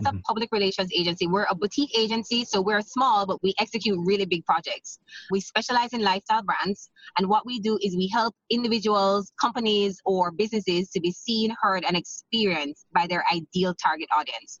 It's a mm-hmm. public relations agency. We're a boutique agency, so we're small, but we execute really big projects. We specialize in lifestyle brands, and what we do is we help individuals, companies, or businesses to be seen, heard, and experienced by their ideal target audience.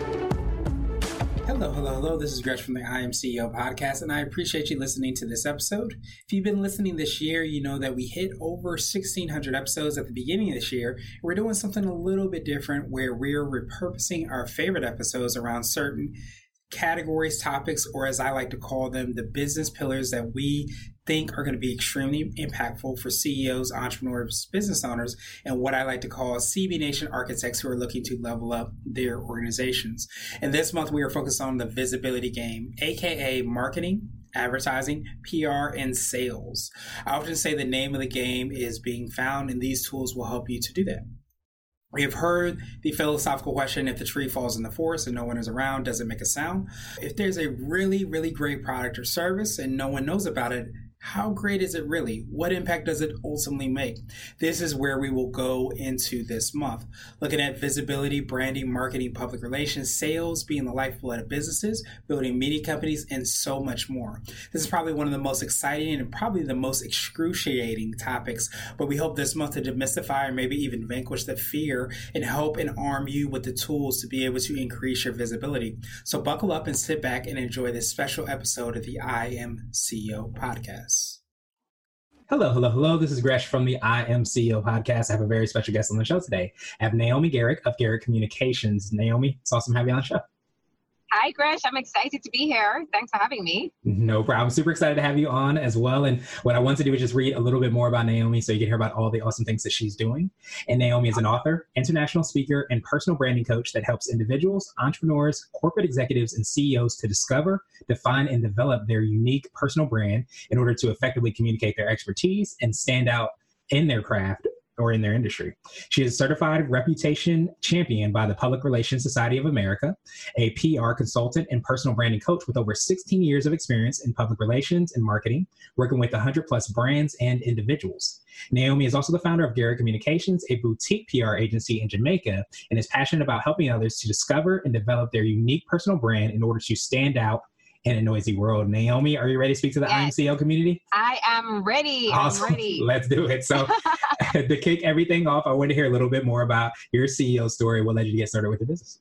Hello, hello, hello. This is Gresh from the I Am CEO podcast, and I appreciate you listening to this episode. If you've been listening this year, you know that we hit over 1,600 episodes at the beginning of this year. We're doing something a little bit different where we're repurposing our favorite episodes around certain categories, topics, or as I like to call them, the business pillars that we think are going to be extremely impactful for CEOs, entrepreneurs, business owners, and what I like to call CB Nation architects who are looking to level up their organizations. And this month we are focused on the visibility game, aka marketing, advertising, PR, and sales. I often say the name of the game is being found, and these tools will help you to do that. We have heard the philosophical question if the tree falls in the forest and no one is around, does it make a sound? If there's a really, really great product or service and no one knows about it, how great is it really? What impact does it ultimately make? This is where we will go into this month, looking at visibility, branding, marketing, public relations, sales, being the lifeblood of businesses, building media companies, and so much more. This is probably one of the most exciting and probably the most excruciating topics, but we hope this month to demystify or maybe even vanquish the fear and help and arm you with the tools to be able to increase your visibility. So buckle up and sit back and enjoy this special episode of the I Am CEO podcast. Hello, hello, hello. This is Gresh from the I Am CEO podcast. I have a very special guest on the show today. I have Naomi Garrick of Garrick Communications. Naomi, it's awesome to have you on the show. Hi, Gresh. I'm excited to be here. Thanks for having me. No problem. Super excited to have you on as well. And what I want to do is just read a little bit more about Naomi so you can hear about all the awesome things that she's doing. And Naomi is an author, international speaker, and personal branding coach that helps individuals, entrepreneurs, corporate executives, and CEOs to discover, define, and develop their unique personal brand in order to effectively communicate their expertise and stand out in their craft or in their industry. She is certified reputation champion by the Public Relations Society of America, a PR consultant and personal branding coach with over 16 years of experience in public relations and marketing, working with 100 plus brands and individuals. Naomi is also the founder of Garrick Communications, a boutique PR agency in Jamaica, and is passionate about helping others to discover and develop their unique personal brand in order to stand out in a noisy world. Naomi, are you ready to speak to the yes. I Am CEO community? I am ready. Awesome. I'm ready. Let's do it. So, to kick everything off, I want to hear a little bit more about your CEO story. What led you to get started with the business?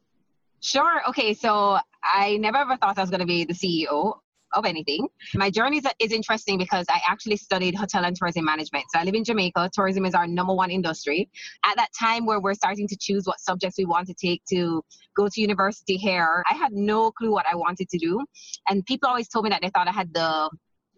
Sure. Okay. So, I never ever thought I was going to be the CEO of anything. My journey is interesting because I actually studied hotel and tourism management. So I live in Jamaica. Tourism is our number one industry. At that time where we're starting to choose what subjects we want to take to go to university here, I had no clue what I wanted to do. And people always told me that they thought I had the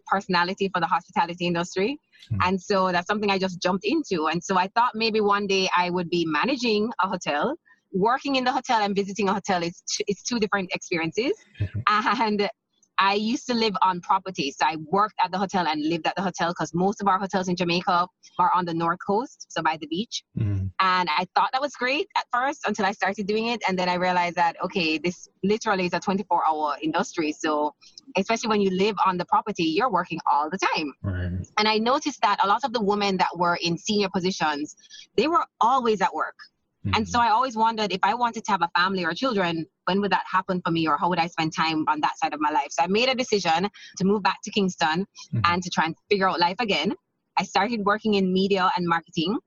personality for the hospitality industry. Mm-hmm. And so that's something I just jumped into. And so I thought maybe one day I would be managing a hotel working in the hotel and visiting a hotel is t- it's two different experiences and I used to live on property. So I worked at the hotel and lived at the hotel because most of our hotels in Jamaica are on the north coast, so by the beach. Mm. And I thought that was great at first until I started doing it. And then I realized that, okay, this literally is a 24 hour industry. So especially when you live on the property, you're working all the time. Right. And I noticed that a lot of the women that were in senior positions, they were always at work. Mm-hmm. And so I always wondered if I wanted to have a family or children, when would that happen for me or how would I spend time on that side of my life? So I made a decision to move back to Kingston mm-hmm. and to try and figure out life again. I started working in media and marketing.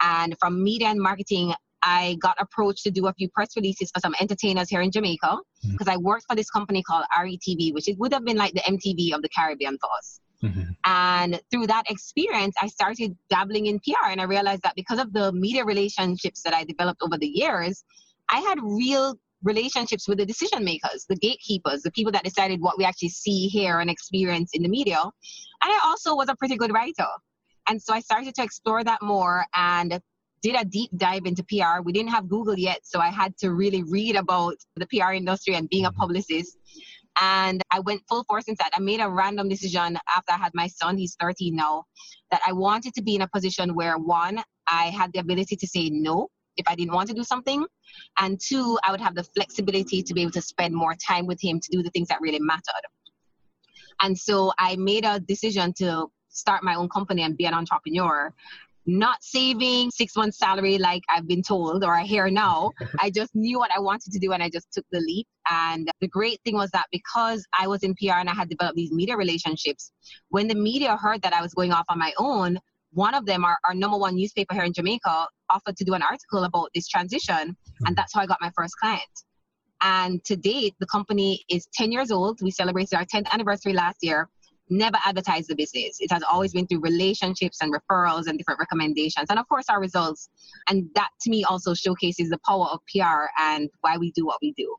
And from media and marketing, I got approached to do a few press releases for some entertainers here in Jamaica because mm-hmm. I worked for this company called RETV, which it would have been like the MTV of the Caribbean for us. Mm-hmm. And through that experience, I started dabbling in PR and I realized that because of the media relationships that I developed over the years, I had real relationships with the decision makers, the gatekeepers, the people that decided what we actually see, hear, and experience in the media. And I also was a pretty good writer. And so I started to explore that more and did a deep dive into PR. We didn't have Google yet, so I had to really read about the PR industry and being a mm-hmm. publicist. And I went full force into that. I made a random decision after I had my son, he's 13 now, that I wanted to be in a position where one, I had the ability to say no if I didn't want to do something. And two, I would have the flexibility to be able to spend more time with him to do the things that really mattered. And so I made a decision to start my own company and be an entrepreneur not saving six months salary like I've been told or I hear now. I just knew what I wanted to do and I just took the leap. And the great thing was that because I was in PR and I had developed these media relationships, when the media heard that I was going off on my own, one of them, our, our number one newspaper here in Jamaica, offered to do an article about this transition. And hmm. that's how I got my first client. And to date, the company is 10 years old. We celebrated our 10th anniversary last year never advertised the business. It has always been through relationships and referrals and different recommendations, and of course, our results. And that to me also showcases the power of PR and why we do what we do.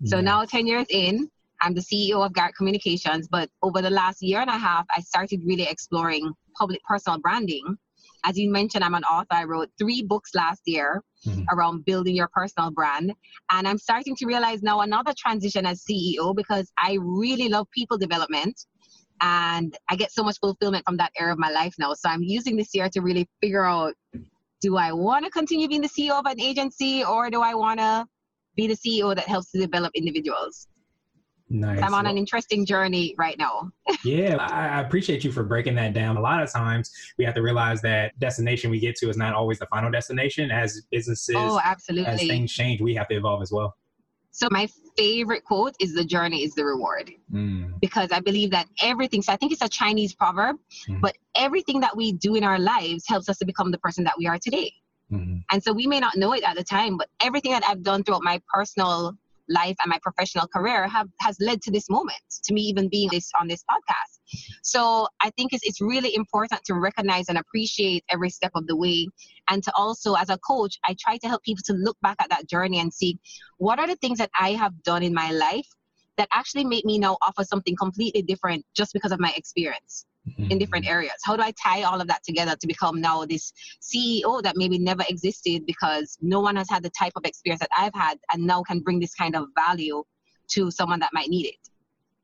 Yeah. So now, 10 years in, I'm the CEO of Garrick Communications, but over the last year and a half, I started really exploring public personal branding. As you mentioned, I'm an author. I wrote three books last year mm-hmm. around building your personal brand. And I'm starting to realize now another transition as CEO because I really love people development and I get so much fulfillment from that era of my life now. So I'm using this year to really figure out do I want to continue being the CEO of an agency or do I want to be the CEO that helps to develop individuals? Nice. I'm on an interesting journey right now. yeah, I appreciate you for breaking that down. A lot of times we have to realize that destination we get to is not always the final destination. As businesses, oh, absolutely. as things change, we have to evolve as well. So my favorite quote is the journey is the reward. Mm. Because I believe that everything, so I think it's a Chinese proverb, mm. but everything that we do in our lives helps us to become the person that we are today. Mm-hmm. And so we may not know it at the time, but everything that I've done throughout my personal life and my professional career have has led to this moment to me even being this on this podcast so i think it's, it's really important to recognize and appreciate every step of the way and to also as a coach i try to help people to look back at that journey and see what are the things that i have done in my life that actually make me now offer something completely different just because of my experience mm-hmm. in different areas? How do I tie all of that together to become now this CEO that maybe never existed because no one has had the type of experience that I've had and now can bring this kind of value to someone that might need it?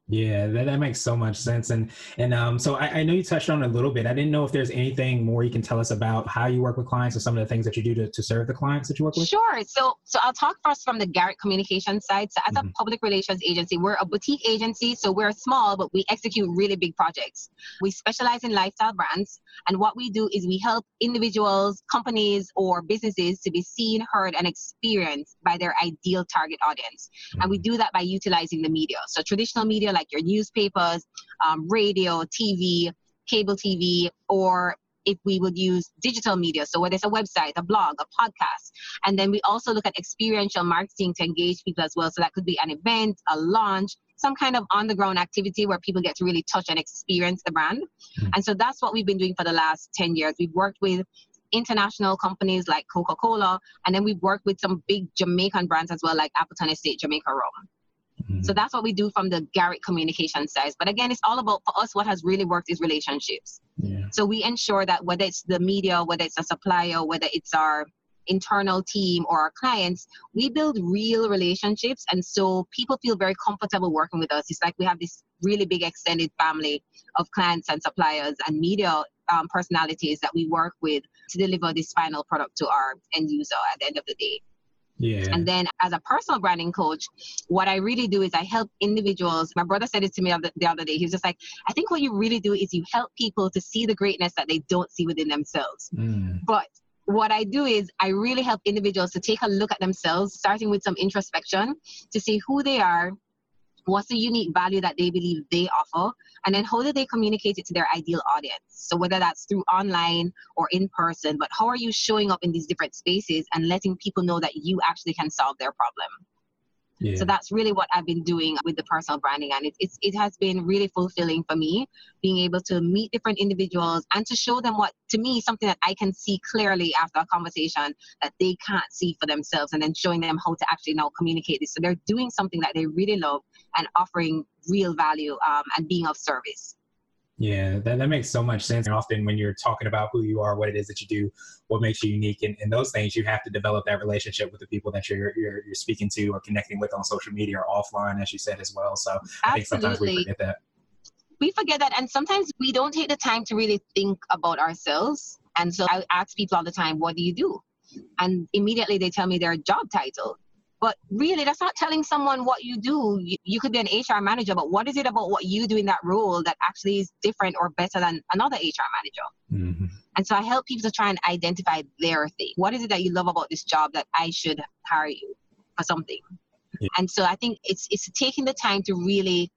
Yeah, that, that makes so much sense. And and um, so I, I, know you touched on it a little bit. I didn't know if there's anything more you can tell us about how you work with clients or some of the things that you do to, to serve the clients that you work with. Sure. So so I'll talk first from the Garrick Communication side. So as mm-hmm. a public relations agency, we're a boutique agency. So we're small, but we execute really big projects. We specialize in lifestyle brands. And what we do is we help individuals, companies, or businesses to be seen, heard, and experienced by their ideal target audience. Mm-hmm. And we mm-hmm. do that by utilizing the media. So traditional media like your newspapers, um, radio, TV, cable TV, or if we would use digital media, so whether it's a website, a blog, a podcast. And then we also look at experiential marketing to engage people as well. So that could be an event, a launch, some kind of on the ground activity where people get to really touch and experience the brand. Mm-hmm. And so that's what we've been doing for the last 10 years. We've worked with international companies like Coca Cola, and then we've worked with some big Jamaican brands as well, like Appleton Estate Jamaica Rum. Mm-hmm. So that's what we do from the Garrick communication side. But again, it's all about for us what has really worked is relationships. Yeah. So we ensure that whether it's the media, whether it's a supplier, whether it's our internal team or our clients, we build real relationships. And so people feel very comfortable working with us. It's like we have this really big extended family of clients and suppliers and media um, personalities that we work with to deliver this final product to our end user at the end of the day. Yeah. And then as a personal branding coach, what I really do is I help individuals. My brother said it to me the other day. He was just like, I think what you really do is you help people to see the greatness that they don't see within themselves. Mm. But what I do is I really help individuals to take a look at themselves, starting with some introspection to see who they are, what's the unique value that they believe they offer and then how do they communicate it to their ideal audience? So whether that's through online or in person but how are you showing up in these different spaces and letting people know that you actually can solve their problem So that's really what I've been doing with the personal branding, and it, it's, it has been really fulfilling for me being able to meet different individuals and to show them what, to me, something that I can see clearly after a conversation that they can't see for themselves, and then showing them how to actually now communicate this. So they're doing something that they really love and offering real value um, and being of service. Yeah, that, that makes so much sense. And often when you're talking about who you are, what it is that you do, what makes you unique, and, and those things, you have to develop that relationship with the people that you're, you're, you're speaking to or connecting with on social media or offline, as you said as well. So Absolutely. I think sometimes we forget that. We forget that, and sometimes we don't take the time to really think about ourselves. And so I ask people all the time, "What do you do?" And immediately they tell me their job title. But really, that's not telling someone what you do. You, you, could be an HR manager, but what is it about what you do in that role that actually is different or better than another HR manager? Mm-hmm. And so I help people to try and identify their thing. What is it that you love about this job that I should hire you for something? Yeah. And so I think it's it's taking the time to really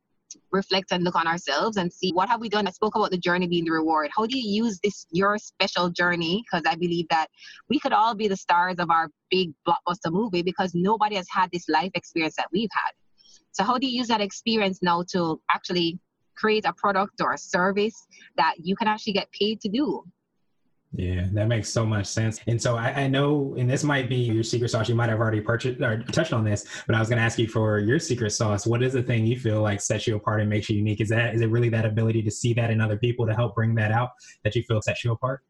reflect and look on ourselves and see what have we done. I spoke about the journey being the reward. How do you use this your special journey? Because I believe that we could all be the stars of our big blockbuster movie because nobody has had this life experience that we've had. So how do you use that experience now to actually create a product or a service that you can actually get paid to do? Yeah, that makes so much sense. And so I, I, know, and this might be your secret sauce. You might have already purchased or touched on this, but I was going to ask you for your secret sauce. What is the thing you feel like sets you apart and makes you unique? Is that is it really that ability to see that in other people to help bring that out that you feel sets you apart?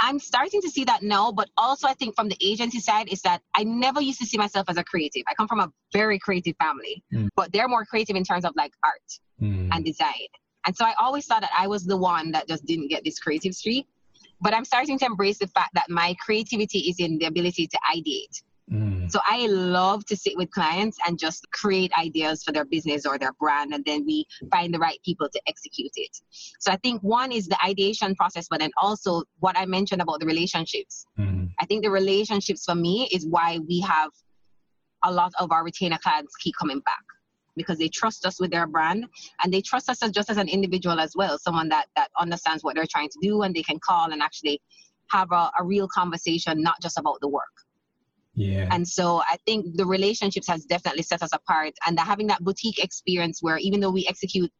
I'm starting to see that now, but also I think from the agency side is that I never used to see myself as a creative. I come from a very creative family, mm. but they're more creative in terms of like art mm. and design. And so I always thought that I was the one that just didn't get this creative streak. But I'm starting to embrace the fact that my creativity is in the ability to ideate. Mm. So I love to sit with clients and just create ideas for their business or their brand, and then we find the right people to execute it. So I think one is the ideation process, but then also what I mentioned about the relationships. Mm. I think the relationships for me is why we have a lot of our retainer clients keep coming back because they trust us with their brand and they trust us as just as an individual as well someone that that understands what they're trying to do and they can call and actually have a, a real conversation not just about the work yeah. And so I think the relationships has definitely set us apart and having that boutique experience where even though we execute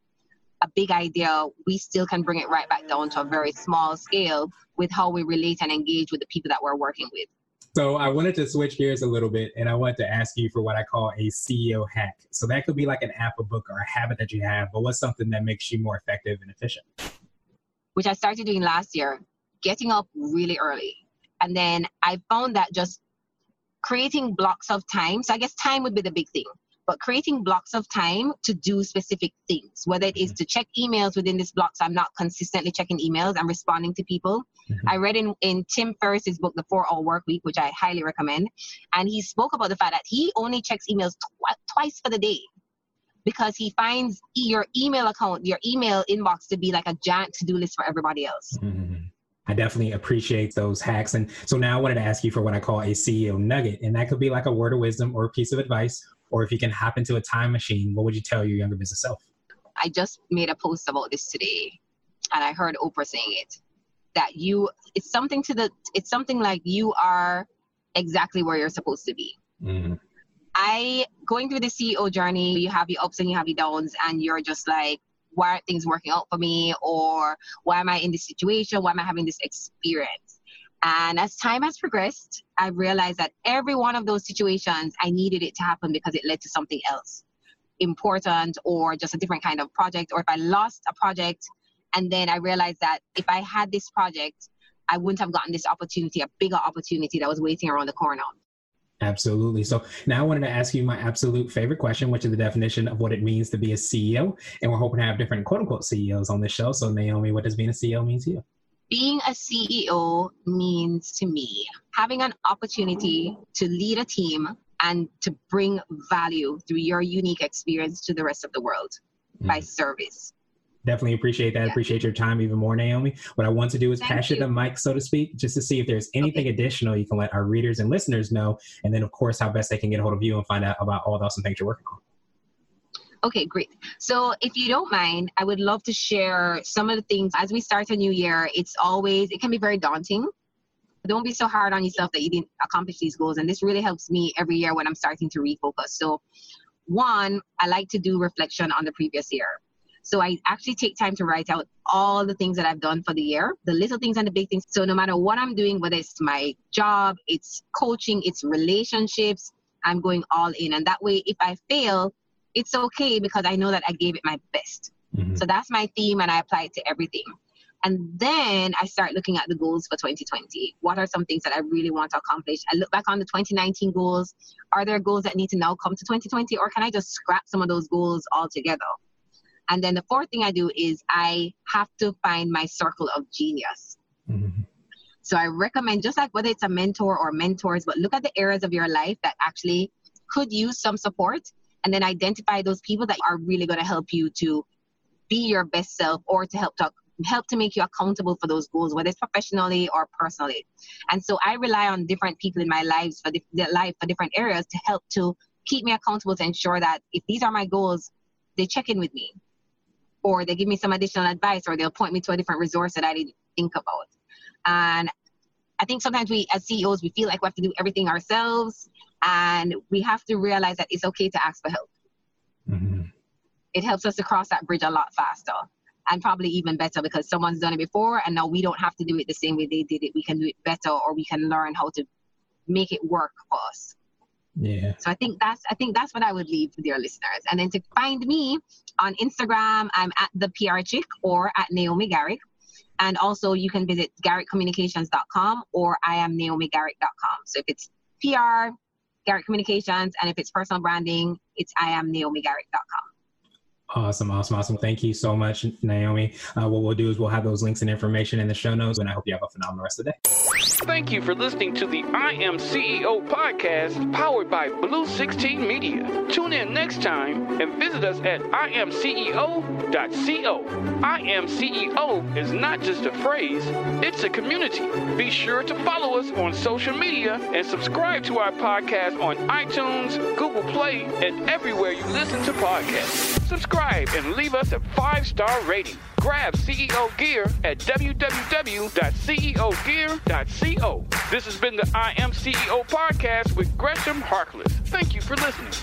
a big idea, we still can bring it right back down to a very small scale with how we relate and engage with the people that we're working with. So I wanted to switch gears a little bit and I wanted to ask you for what I call a CEO hack. So that could be like an app, a book, or a habit that you have, but what's something that makes you more effective and efficient? Which I started doing last year, getting up really early. And then I found that just creating blocks of time. So I guess time would be the big thing but creating blocks of time to do specific things, whether it is mm-hmm. to check emails within this block. So I'm not consistently checking emails, I'm responding to people. Mm-hmm. I read in, in Tim Ferriss's book, The Four Hour Work Week, which I highly recommend. And he spoke about the fact that he only checks emails tw- twice for the day because he finds your email account, your email inbox to be like a giant to do list for everybody else. Mm-hmm. I definitely appreciate those hacks. And so now I wanted to ask you for what I call a CEO nugget. And that could be like a word of wisdom or a piece of advice or if you can hop into a time machine, what would you tell your younger business self? I just made a post about this today and I heard Oprah saying it that you it's something to the it's something like you are exactly where you're supposed to be. Mm-hmm. I going through the CEO journey, you have your ups and you have your downs, and you're just like, why aren't things working out for me? Or why am I in this situation? Why am I having this experience? And as time has progressed, I realized that every one of those situations, I needed it to happen because it led to something else important or just a different kind of project. Or if I lost a project, and then I realized that if I had this project, I wouldn't have gotten this opportunity, a bigger opportunity that was waiting around the corner. Absolutely. So now I wanted to ask you my absolute favorite question, which is the definition of what it means to be a CEO. And we're hoping to have different quote unquote CEOs on this show. So, Naomi, what does being a CEO mean to you? being a CEO means to me having an opportunity to lead a team and to bring value through your unique experience to the rest of the world mm. by service. Definitely appreciate that. Yeah. Appreciate your time even more, Naomi. What I want to do is Thank pass you the mic, so to speak, just to see if there's anything okay. additional you can let our readers and listeners know. And then, of course, how best they can get a hold of you and find out about all the awesome things you're working on. Okay, great. So if you don't mind, I would love to share some of the things as we start a new year. It's always, it can be very daunting. Don't be so hard on yourself that you didn't accomplish these goals. And this really helps me every year when I'm starting to refocus. So, one, I like to do reflection on the previous year. So I actually take time to write out all the things that I've done for the year, the little things and the big things. So no matter what I'm doing, whether it's my job, it's coaching, it's relationships, I'm going all in. And that way, if I fail, it's okay because I know that I gave it my best. Mm-hmm. So that's my theme, and I apply it to everything. And then I start looking at the goals for 2020. What are some things that I really want to accomplish? I look back on the 2019 goals. Are there goals that need to now come to 2020, or can I just scrap some of those goals altogether? And then the fourth thing I do is I have to find my circle of genius. Mm-hmm. So I recommend, just like whether it's a mentor or mentors, but look at the areas of your life that actually could use some support and then identify those people that are really going to help you to be your best self or to help to help to make you accountable for those goals, whether it's professionally or personally. And so I rely on different people in my lives for their life for different areas to help to keep me accountable to ensure that if these are my goals, they check in with me, or they give me some additional advice, or they'll point me to a different resource that I didn't think about. And I think sometimes we, as CEOs, we feel like we have to do everything ourselves, and we have to realize that it's okay to ask for help. Mm-hmm. It helps us to cross that bridge a lot faster and probably even better because someone's done it before and now we don't have to do it the same way they did it. We can do it better or we can learn how to make it work for us. Yeah. So I think that's I think that's what I would leave with your listeners. And then to find me on Instagram, I'm at the PR chick or at Naomi Garrick. And also you can visit garrickcommunications.com or I am naomigarrick.com. So if it's PR, Garrick Communications, and if it's personal branding, it's I am naomigarrick.com. Awesome, awesome, awesome. Thank you so much, Naomi. Uh, what we'll do is we'll have those links and information in the show notes, and I hope you have a phenomenal rest of the day. Thank you for listening to the I Am CEO podcast powered by Blue 16 Media. Tune in next time and visit us at imceo.co. I Am CEO is not just a phrase, it's a community. Be sure to follow us on social media and subscribe to our podcast on iTunes, Google Play, and everywhere you listen to podcasts. Subscribe and leave us a five star rating. Grab CEO Gear at www.ceogear.co. This has been the I Am CEO podcast with Gresham Harkless. Thank you for listening.